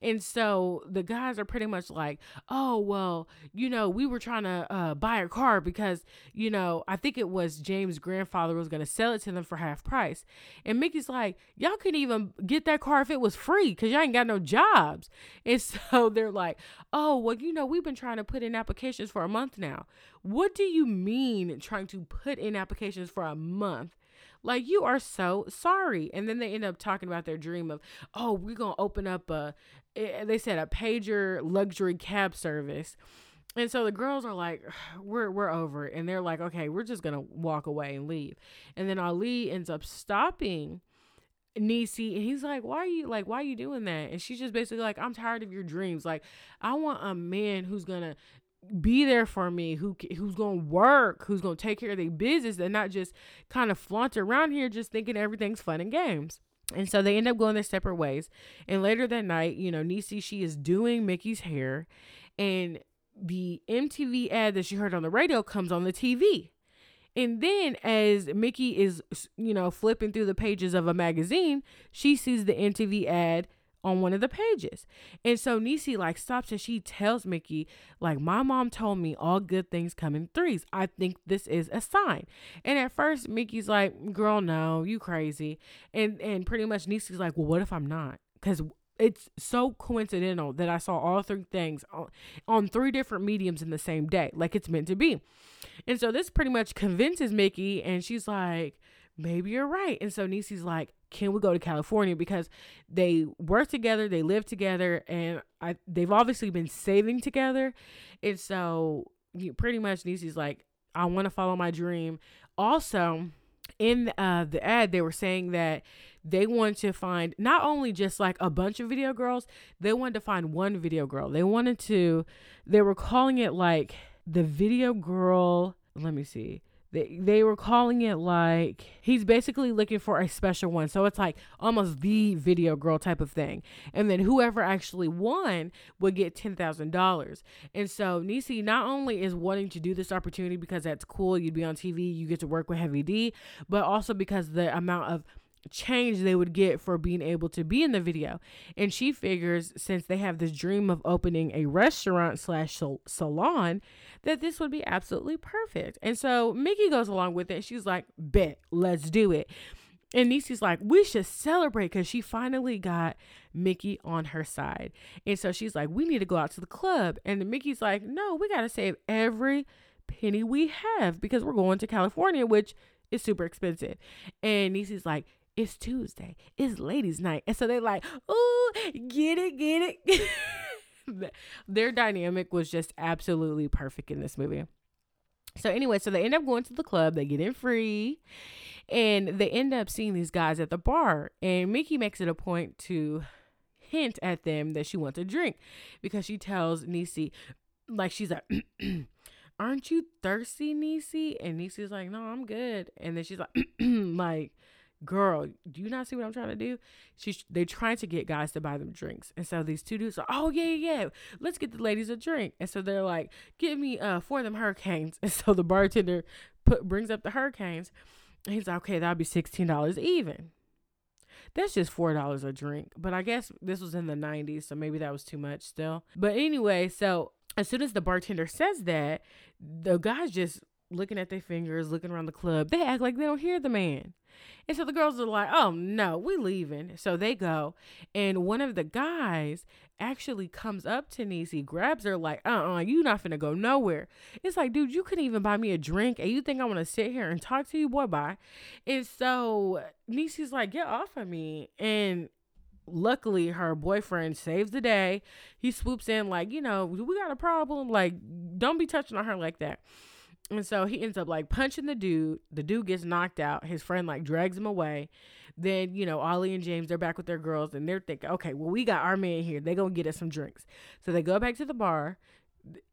[SPEAKER 2] And so the guys are pretty much like, "Oh, well, you know, we were trying to uh, buy a car because, you know, I think it was James' grandfather was going to sell it to them for half price." And Mickey's like, "Y'all couldn't even get that car if it was free cuz y'all ain't got no jobs." And so they're like, "Oh, well, you know, we've been trying to put in applications for a month now." What do you mean trying to put in applications for a month? Like you are so sorry. And then they end up talking about their dream of, oh, we're gonna open up a eh, they said a pager luxury cab service. And so the girls are like, we're we're over. And they're like, okay, we're just gonna walk away and leave. And then Ali ends up stopping Niecy and he's like, Why are you like why are you doing that? And she's just basically like, I'm tired of your dreams. Like, I want a man who's gonna be there for me, who who's gonna work, who's gonna take care of their business, and not just kind of flaunt around here just thinking everything's fun and games. And so they end up going their separate ways. And later that night, you know, Niecy she is doing Mickey's hair, and the MTV ad that she heard on the radio comes on the TV. And then as Mickey is, you know, flipping through the pages of a magazine, she sees the MTV ad on one of the pages. And so Niecy like stops and she tells Mickey, like, my mom told me all good things come in threes. I think this is a sign. And at first Mickey's like, girl, no, you crazy. And and pretty much Niecy's like, well, what if I'm not? Because it's so coincidental that I saw all three things on, on three different mediums in the same day, like it's meant to be. And so this pretty much convinces Mickey, and she's like, maybe you're right. And so Niecy's like, can we go to California? Because they work together, they live together, and I they've obviously been saving together. And so you pretty much Niecy's like, I want to follow my dream. Also, in uh, the ad, they were saying that they want to find not only just like a bunch of video girls, they wanted to find one video girl. They wanted to, they were calling it like the video girl. Let me see they, they were calling it like he's basically looking for a special one. So it's like almost the video girl type of thing. And then whoever actually won would get $10,000. And so Niecy not only is wanting to do this opportunity because that's cool, you'd be on TV, you get to work with Heavy D, but also because the amount of change they would get for being able to be in the video. And she figures since they have this dream of opening a restaurant slash salon, that this would be absolutely perfect. And so Mickey goes along with it. She's like, bet, let's do it. And Niecy's like, we should celebrate because she finally got Mickey on her side. And so she's like, we need to go out to the club. And Mickey's like, no, we got to save every penny we have because we're going to California, which is super expensive. And Niecy's like, it's Tuesday. It's ladies' night. And so they're like, oh, get it, get it. Their dynamic was just absolutely perfect in this movie. So anyway, so they end up going to the club, they get in free, and they end up seeing these guys at the bar. And Mickey makes it a point to hint at them that she wants a drink because she tells Niecy, like she's like, Aren't you thirsty, Niecy? And Niecy's like, No, I'm good. And then she's like, like girl, do you not see what I'm trying to do? She's they trying to get guys to buy them drinks. And so these two dudes are, oh yeah, yeah, let's get the ladies a drink. And so they're like, give me uh four of them hurricanes. And so the bartender put brings up the hurricanes. And he's like, okay, that'll be sixteen dollars even. That's just four dollars a drink. But I guess this was in the nineties, so maybe that was too much still. But anyway, so as soon as the bartender says that, the guys just looking at their fingers, looking around the club. They act like they don't hear the man. And so the girls are like, oh no, we leaving. So they go. And one of the guys actually comes up to Niecy, grabs her like, uh-uh, you not finna go nowhere. It's like, dude, you couldn't even buy me a drink and you think I want to sit here and talk to you? Boy, bye. And so Niecy's like, get off of me. And luckily her boyfriend saves the day. He swoops in like, you know, we got a problem. Like, don't be touching on her like that. And so he ends up like punching the dude. The dude gets knocked out. His friend like drags him away. Then, you know, Ali and James, they're back with their girls and they're thinking, okay, well, we got our man here. They're going to get us some drinks. So they go back to the bar.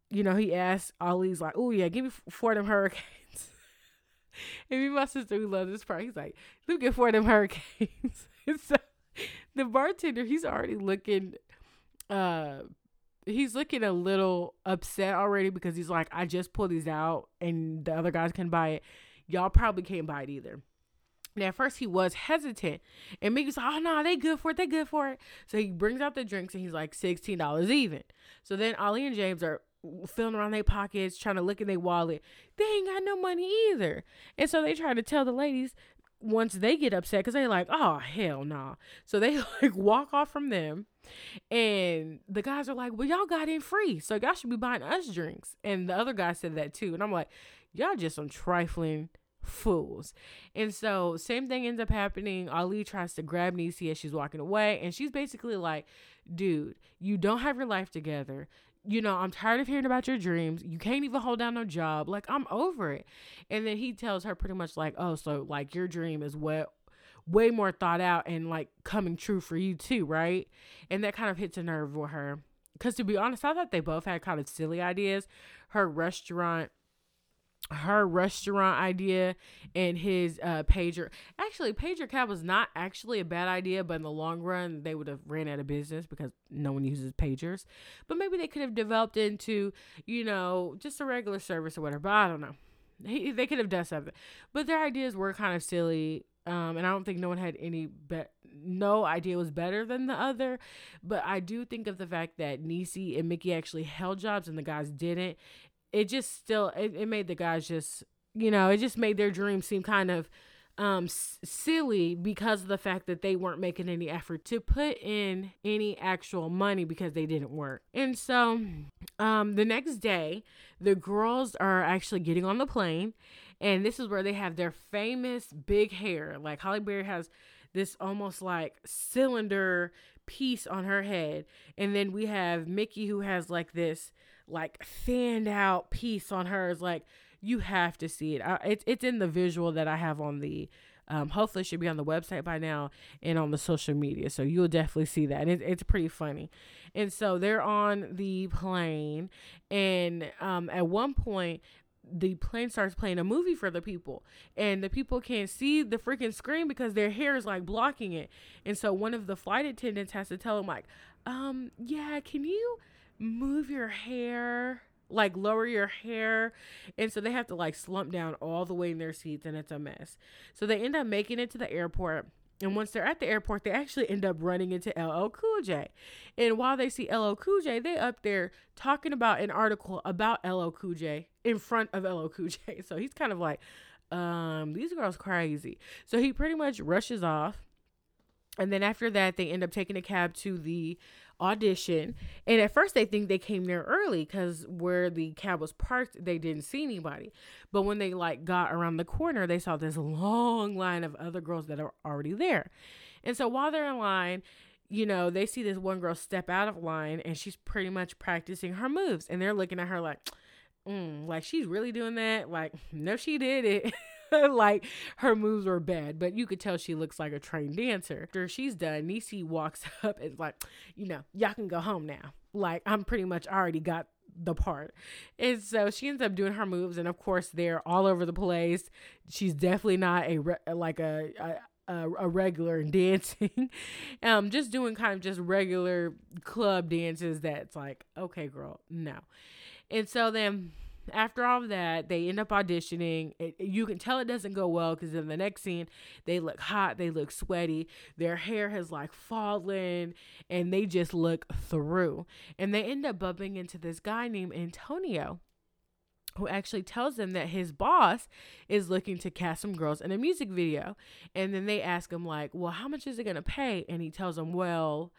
[SPEAKER 2] You know, he asks, Ali's like, oh, yeah, give me four of them hurricanes. and me my sister, who loves this part, he's like, let me get four of them hurricanes. and so the bartender, he's already looking uh he's looking a little upset already because he's like, I just pulled these out and the other guys can buy it. Y'all probably can't buy it either. And at first he was hesitant. And Mickey's like, oh no, they good for it. They good for it. So he brings out the drinks and he's like $16 even. So then Ali and James are feeling around their pockets, trying to look in their wallet. They ain't got no money either. And so they try to tell the ladies once they get upset because they're like, oh hell no. Nah. So they like walk off from them and the guys are like, well, y'all got in free. So y'all should be buying us drinks. And the other guy said that too. And I'm like, y'all just some trifling fools. And so same thing ends up happening. Ali tries to grab Niecy as she's walking away. And she's basically like, dude, you don't have your life together. You know, I'm tired of hearing about your dreams. You can't even hold down no job. Like, I'm over it. And then he tells her pretty much like, oh, so like your dream is what way more thought out and like coming true for you too, right? And that kind of hits a nerve with her. Because to be honest, I thought they both had kind of silly ideas. Her restaurant, her restaurant idea, and his uh, pager. Actually, pager cab was not actually a bad idea, but in the long run, they would have ran out of business because no one uses pagers. But maybe they could have developed into, you know, just a regular service or whatever. But I don't know. He, they could have done something, but their ideas were kind of silly um, and I don't think no one had any bet no idea was better than the other. But I do think of the fact that Niecy and Mickey actually held jobs and the guys didn't. It just still it, it made the guys just you know, it just made their dream seem kind of um s- silly because of the fact that they weren't making any effort to put in any actual money because they didn't work. And so um the next day the girls are actually getting on the plane and this is where they have their famous big hair. Like Halle Berry has this almost like cylinder piece on her head. And then we have Mickey who has like this like thinned out piece on hers. Like you have to see it. I, it's it's in the visual that I have on the um, hopefully should be on the website by now and on the social media. So you'll definitely see that. It, it's pretty funny. And so they're on the plane. And um, at one point, the plane starts playing a movie for the people and the people can't see the freaking screen because their hair is like blocking it and so one of the flight attendants has to tell them like um yeah can you move your hair like lower your hair and so they have to like slump down all the way in their seats and it's a mess so they end up making it to the airport and once they're at the airport, they actually end up running into LL Cool J. And while they see LL Cool J, they up there talking about an article about LL Cool J in front of LL Cool J. So he's kind of like, um, these girls crazy. So he pretty much rushes off. And then after that, they end up taking a cab to the audition. And at first, they think they came there early because where the cab was parked, they didn't see anybody. But when they like got around the corner, they saw this long line of other girls that are already there. And so while they're in line, you know, they see this one girl step out of line and she's pretty much practicing her moves. And they're looking at her like, mm, like she's really doing that. Like, no, she did it. like her moves were bad, but you could tell she looks like a trained dancer. After she's done, Niecy walks up and like, you know, y'all can go home now. Like I'm pretty much already got the part. And so she ends up doing her moves, and of course they're all over the place. She's definitely not a re- like a, a a, a, regular dancing, um, just doing kind of just regular club dances. That's like, okay, girl, no. And so then after all of that, they end up auditioning. It, you can tell it doesn't go well because in the next scene, they look hot, they look sweaty, their hair has like fallen, and they just look through. And they end up bumping into this guy named Antonio who actually tells them that his boss is looking to cast some girls in a music video. And then they ask him like, "Well, how much is it going to pay?" And he tells them, "Well,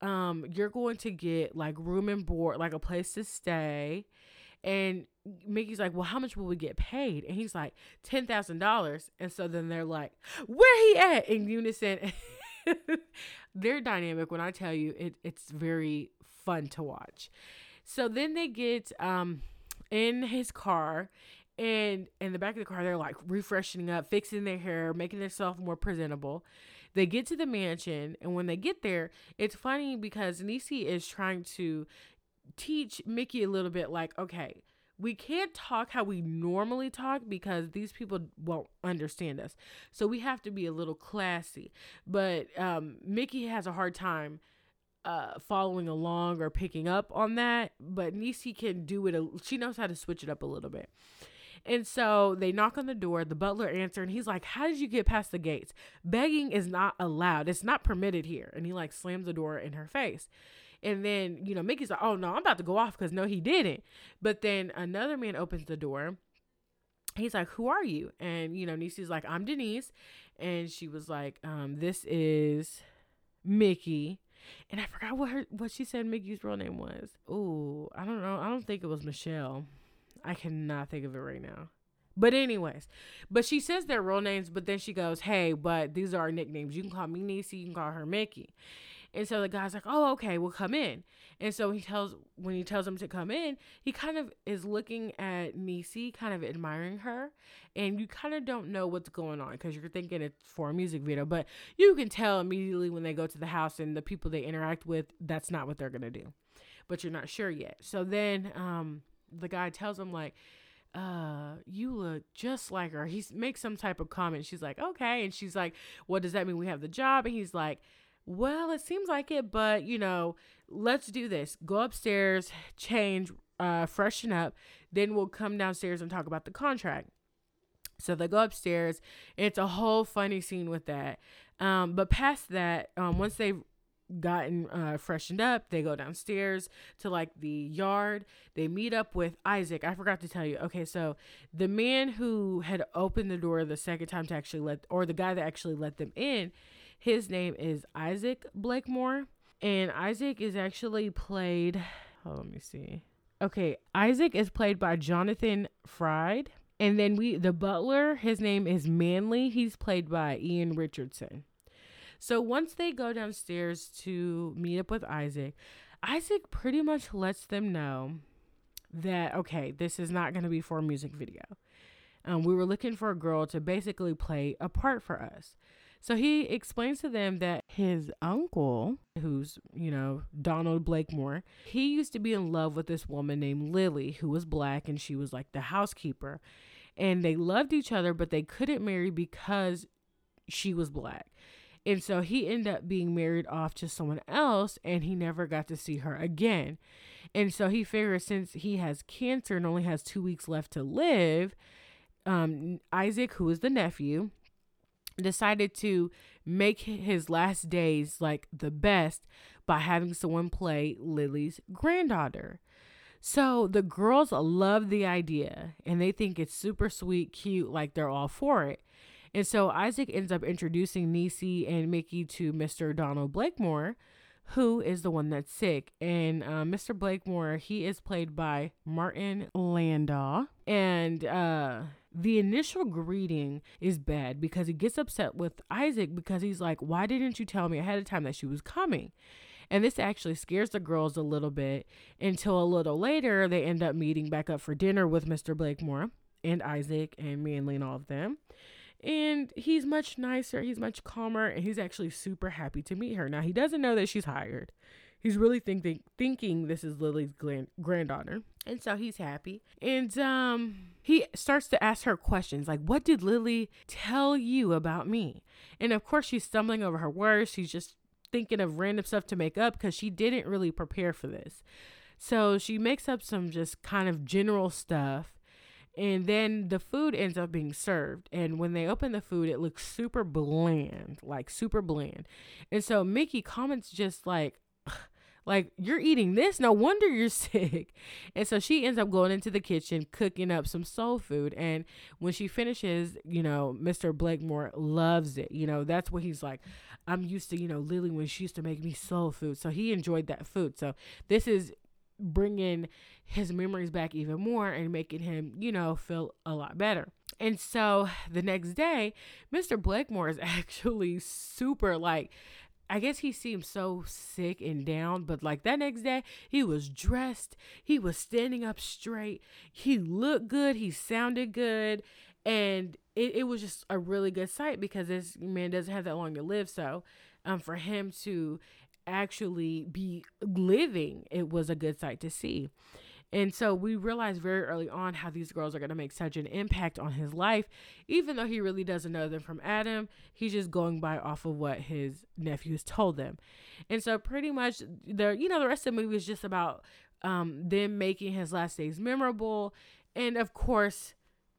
[SPEAKER 2] um, you're going to get like room and board, like a place to stay, and Mickey's like, Well, how much will we get paid? And he's like, $10,000. And so then they're like, Where he at? In unison. they're dynamic when I tell you it, it's very fun to watch. So then they get um in his car and in the back of the car they're like refreshing up, fixing their hair, making themselves more presentable. They get to the mansion and when they get there, it's funny because Niecy is trying to teach Mickey a little bit like, okay, we can't talk how we normally talk because these people won't understand us. So we have to be a little classy. But um, Mickey has a hard time uh, following along or picking up on that. But Niecy can do it. A, she knows how to switch it up a little bit. And so they knock on the door. The butler answers, and he's like, "How did you get past the gates? Begging is not allowed. It's not permitted here." And he like slams the door in her face. And then, you know, Mickey's like, oh no, I'm about to go off because no, he didn't. But then another man opens the door. He's like, who are you? And, you know, Niecy's like, I'm Denise. And she was like, um, this is Mickey. And I forgot what her what she said Mickey's real name was. Oh, I don't know. I don't think it was Michelle. I cannot think of it right now. But anyways, but she says their real names, but then she goes, "Hey, but these are our nicknames. You can call me Niecy. You can call her Mickey." And so the guy's like, "Oh, okay, we'll come in." And so he tells when he tells him to come in, he kind of is looking at Niecy, kind of admiring her, and you kind of don't know what's going on because you're thinking it's for a music video, but you can tell immediately when they go to the house and the people they interact with, that's not what they're gonna do, but you're not sure yet. So then, um, the guy tells him like uh, you look just like her. He makes some type of comment. She's like, okay. And she's like, what does that mean? We have the job. And he's like, well, it seems like it, but you know, let's do this. Go upstairs, change, uh, freshen up, then we'll come downstairs and talk about the contract. So they go upstairs. It's a whole funny scene with that. Um, but past that, um, once they've gotten uh, freshened up, they go downstairs to like the yard. They meet up with Isaac. I forgot to tell you. Okay, so the man who had opened the door the second time to actually let, or the guy that actually let them in, his name is Isaac Blakemore. And Isaac is actually played. Oh, let me see. Okay, Isaac is played by Jonathan Fried. And then we the butler, his name is Manley. He's played by Ian Richardson. So once they go downstairs to meet up with Isaac, Isaac pretty much lets them know that okay, this is not going to be for a music video. Um, we were looking for a girl to basically play a part for us. So he explains to them that his uncle, who's, you know, Donald Blakemore, he used to be in love with this woman named Lily, who was black and she was like the housekeeper. And they loved each other, but they couldn't marry because she was black. And so he ended up being married off to someone else and he never got to see her again. And so he figures since he has cancer and only has two weeks left to live, um, Isaac, who is the nephew, decided to make his last days like the best by having someone play Lily's granddaughter. So the girls love the idea and they think it's super sweet, cute, like they're all for it. And so Isaac ends up introducing Niecy and Mickey to Mr. Donald Blakemore, who is the one that's sick. And uh, Mr. Blakemore, he is played by Martin Landau. And uh, the initial greeting is bad because he gets upset with Isaac because he's like, Why didn't you tell me ahead of time that she was coming? And this actually scares the girls a little bit until a little later they end up meeting back up for dinner with Mr. Blakemore and Isaac and Manley and all of them and he's much nicer he's much calmer and he's actually super happy to meet her now he doesn't know that she's hired he's really thinking thinking this is lily's grand- granddaughter. And so he's happy. And um he starts to ask her questions like what did lily tell you about me? And of course she's stumbling over her words. She's just thinking of random stuff to make up because she didn't really prepare for this. So she makes up some just kind of general stuff. And then the food ends up being served. And when they open the food, it looks super bland, like super bland. And so Mickey comments just like, like you're eating this no wonder you're sick and so she ends up going into the kitchen cooking up some soul food and when she finishes you know mr blakemore loves it you know that's what he's like i'm used to you know lily when she used to make me soul food so he enjoyed that food so this is bringing his memories back even more and making him, you know, feel a lot better. And so the next day, Mr. Blakemore is actually super like, I guess he seemed so sick and down, but like that next day, he was dressed, he was standing up straight, he looked good, he sounded good, and it, it was just a really good sight because this man doesn't have that long to live. So, um, for him to actually be living, it was a good sight to see. And so we realized very early on how these girls are going to make such an impact on his life, even though he really doesn't know them from Adam. He's just going by off of what his nephews told them. And so pretty much the you know the rest of the movie is just about um, them making his last days memorable, and of course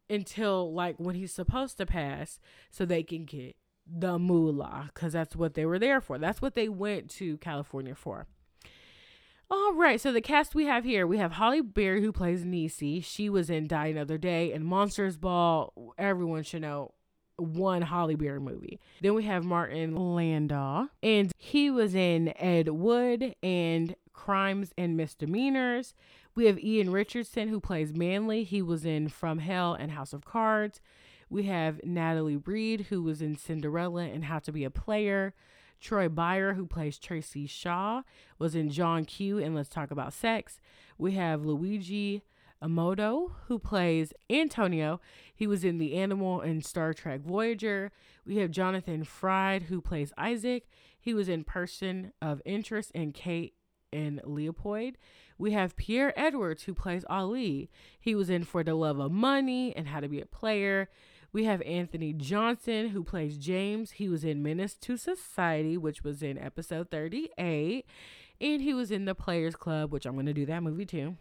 [SPEAKER 2] until like when he's supposed to pass, so they can get the moolah because that's what they were there for. That's what they went to California for. All right, so the cast we have here, we have Halle Berry who plays Niecy. She was in Die Another Day and Monsters Ball. Everyone should know one Halle Berry movie. Then we have Martin Landau, and he was in Ed Wood and Crimes and Misdemeanors. We have Ian Richardson who plays Manley. He was in From Hell and House of Cards. We have Natalie Reid, who was in Cinderella and How to Be a Player. Troy Beyer, who plays Tracy Shaw, was in John Q and Let's Talk About Sex. We have Luigi Amato, who plays Antonio. He was in The Animal and Star Trek Voyager. We have Jonathan Fried, who plays Isaac. He was in Person of Interest and Kate and Leopold. We have Pierre Edwards, who plays Ali. He was in For the Love of Money and How to Be a Player. We have Anthony Johnson, who plays James. He was in Menace to Society, which was in episode 38. And he was in The Players Club, which I'm going to do that movie too.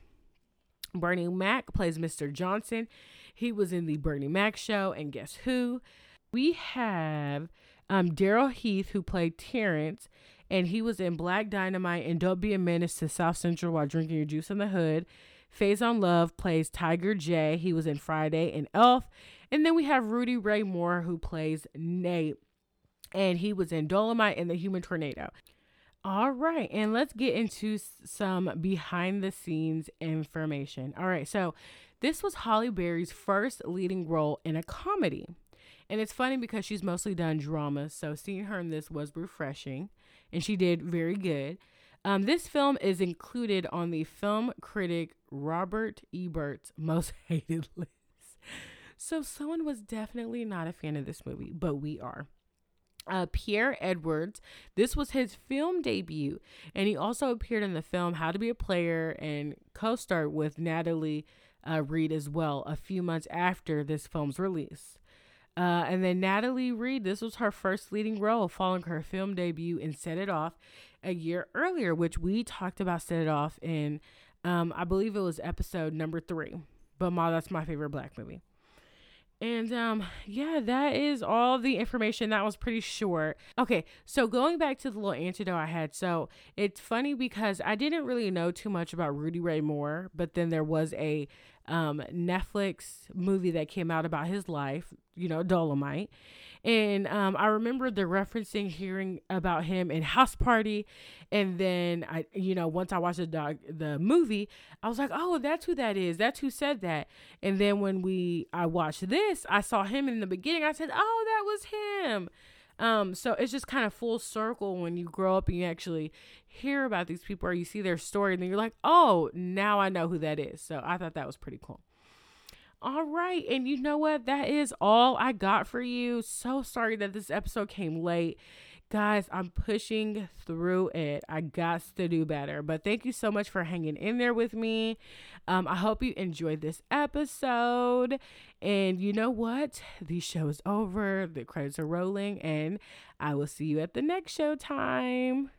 [SPEAKER 2] Bernie Mac plays Mr. Johnson. He was in The Bernie Mac Show. And guess who? We have um, Daryl Heath, who played Terrence. And he was in Black Dynamite and Don't Be a Menace to South Central while drinking your juice in the hood. Faizon Love plays Tiger J. He was in Friday and Elf. And then we have Rudy Ray Moore, who plays Nate, and he was in Dolomite and the Human Tornado. All right, and let's get into some behind the scenes information. All right, so this was Halle Berry's first leading role in a comedy. And it's funny because she's mostly done dramas, so seeing her in this was refreshing, and she did very good. Um, this film is included on the film critic Robert Ebert's most hated list. So someone was definitely not a fan of this movie, but we are. uh, Pierre Edwards. This was his film debut, and he also appeared in the film How to Be a Player and co starred with Natalie uh, Reid as well a few months after this film's release. Uh, and then Natalie Reid, this was her first leading role following her film debut in Set It Off a year earlier, which we talked about Set It Off in, um, I believe it was episode number three. But Ma, that's my favorite black movie. And um yeah, that is all the information. That was pretty short. Okay, so going back to the little antidote I had. So it's funny because I didn't really know too much about Rudy Ray Moore, but then there was a um, Netflix movie that came out about his life, you know, Dolomite. And um, I remember the referencing hearing about him in House Party. And then I, you know, once I watched the dog, the movie, I was like, oh, that's who that is. That's who said that. And then when we, I watched this, I saw him in the beginning. I said, oh, that was him. Um, so it's just kind of full circle when you grow up and you actually hear about these people or you see their story and then you're like, oh, now I know who that is. So I thought that was pretty cool. All right. And you know what? That is all I got for you. So sorry that this episode came late. Guys, I'm pushing through it. I got to do better. But thank you so much for hanging in there with me. Um, I hope you enjoyed this episode. And you know what? The show is over. The credits are rolling. And I will see you at the next show time.